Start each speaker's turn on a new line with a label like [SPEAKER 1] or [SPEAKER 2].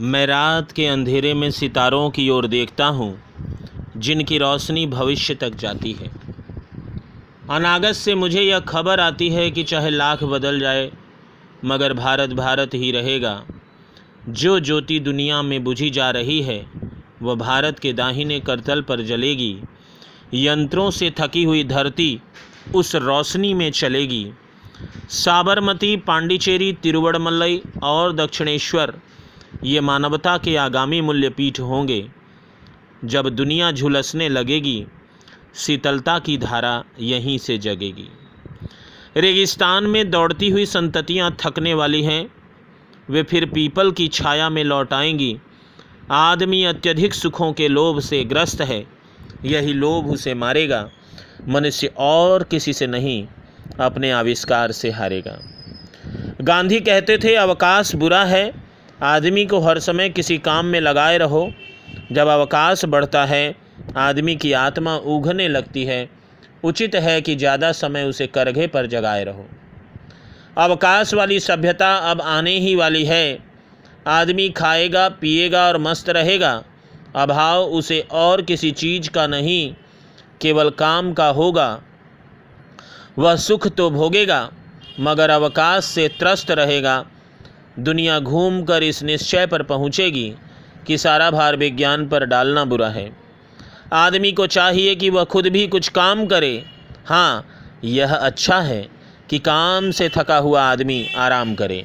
[SPEAKER 1] मैं रात के अंधेरे में सितारों की ओर देखता हूँ, जिनकी रोशनी भविष्य तक जाती है। अनागत से मुझे यह खबर आती है कि चाहे लाख बदल जाए, मगर भारत भारत ही रहेगा। जो ज्योति दुनिया में बुझी जा रही है, वह भारत के दाहिने करतल पर जलेगी। यंत्रों से थकी हुई धरती उस रोशनी में चलेगी। साबरमती, पांडिचेरी तिरुवड़मलई और दक्षिणेश्वर ये मानवता के आगामी मूल्य पीठ होंगे। जब दुनिया झुलसने लगेगी, शीतलता की धारा यहीं से जगेगी। रेगिस्तान में दौड़ती हुई संततियाँ थकने वाली हैं। वे फिर पीपल की छाया में लौट आएँगी। आदमी अत्यधिक सुखों के लोभ से ग्रस्त है। यही लोभ उसे मारेगा। मनुष्य और किसी से नहीं, अपने आविष्कार से हारेगा। गांधी कहते थे, अवकाश बुरा है आदमी को हर समय किसी काम में लगाए रहो। जब अवकाश बढ़ता है, आदमी की आत्मा उगने लगती है। उचित है कि ज़्यादा समय उसे करघे पर जगाए रहो। अवकाश वाली सभ्यता अब आने ही वाली है। आदमी खाएगा, पिएगा और मस्त रहेगा। अभाव उसे और किसी चीज़ का नहीं, केवल काम का होगा। वह सुख तो भोगेगा, मगर अवकाश से त्रस्त रहेगा। दुनिया घूम कर इस निश्चय पर पहुँचेगी कि सारा भार विज्ञान पर डालना बुरा है। आदमी को चाहिए कि वह खुद भी कुछ काम करे। हाँ यह अच्छा है कि काम से थका हुआ आदमी आराम करे।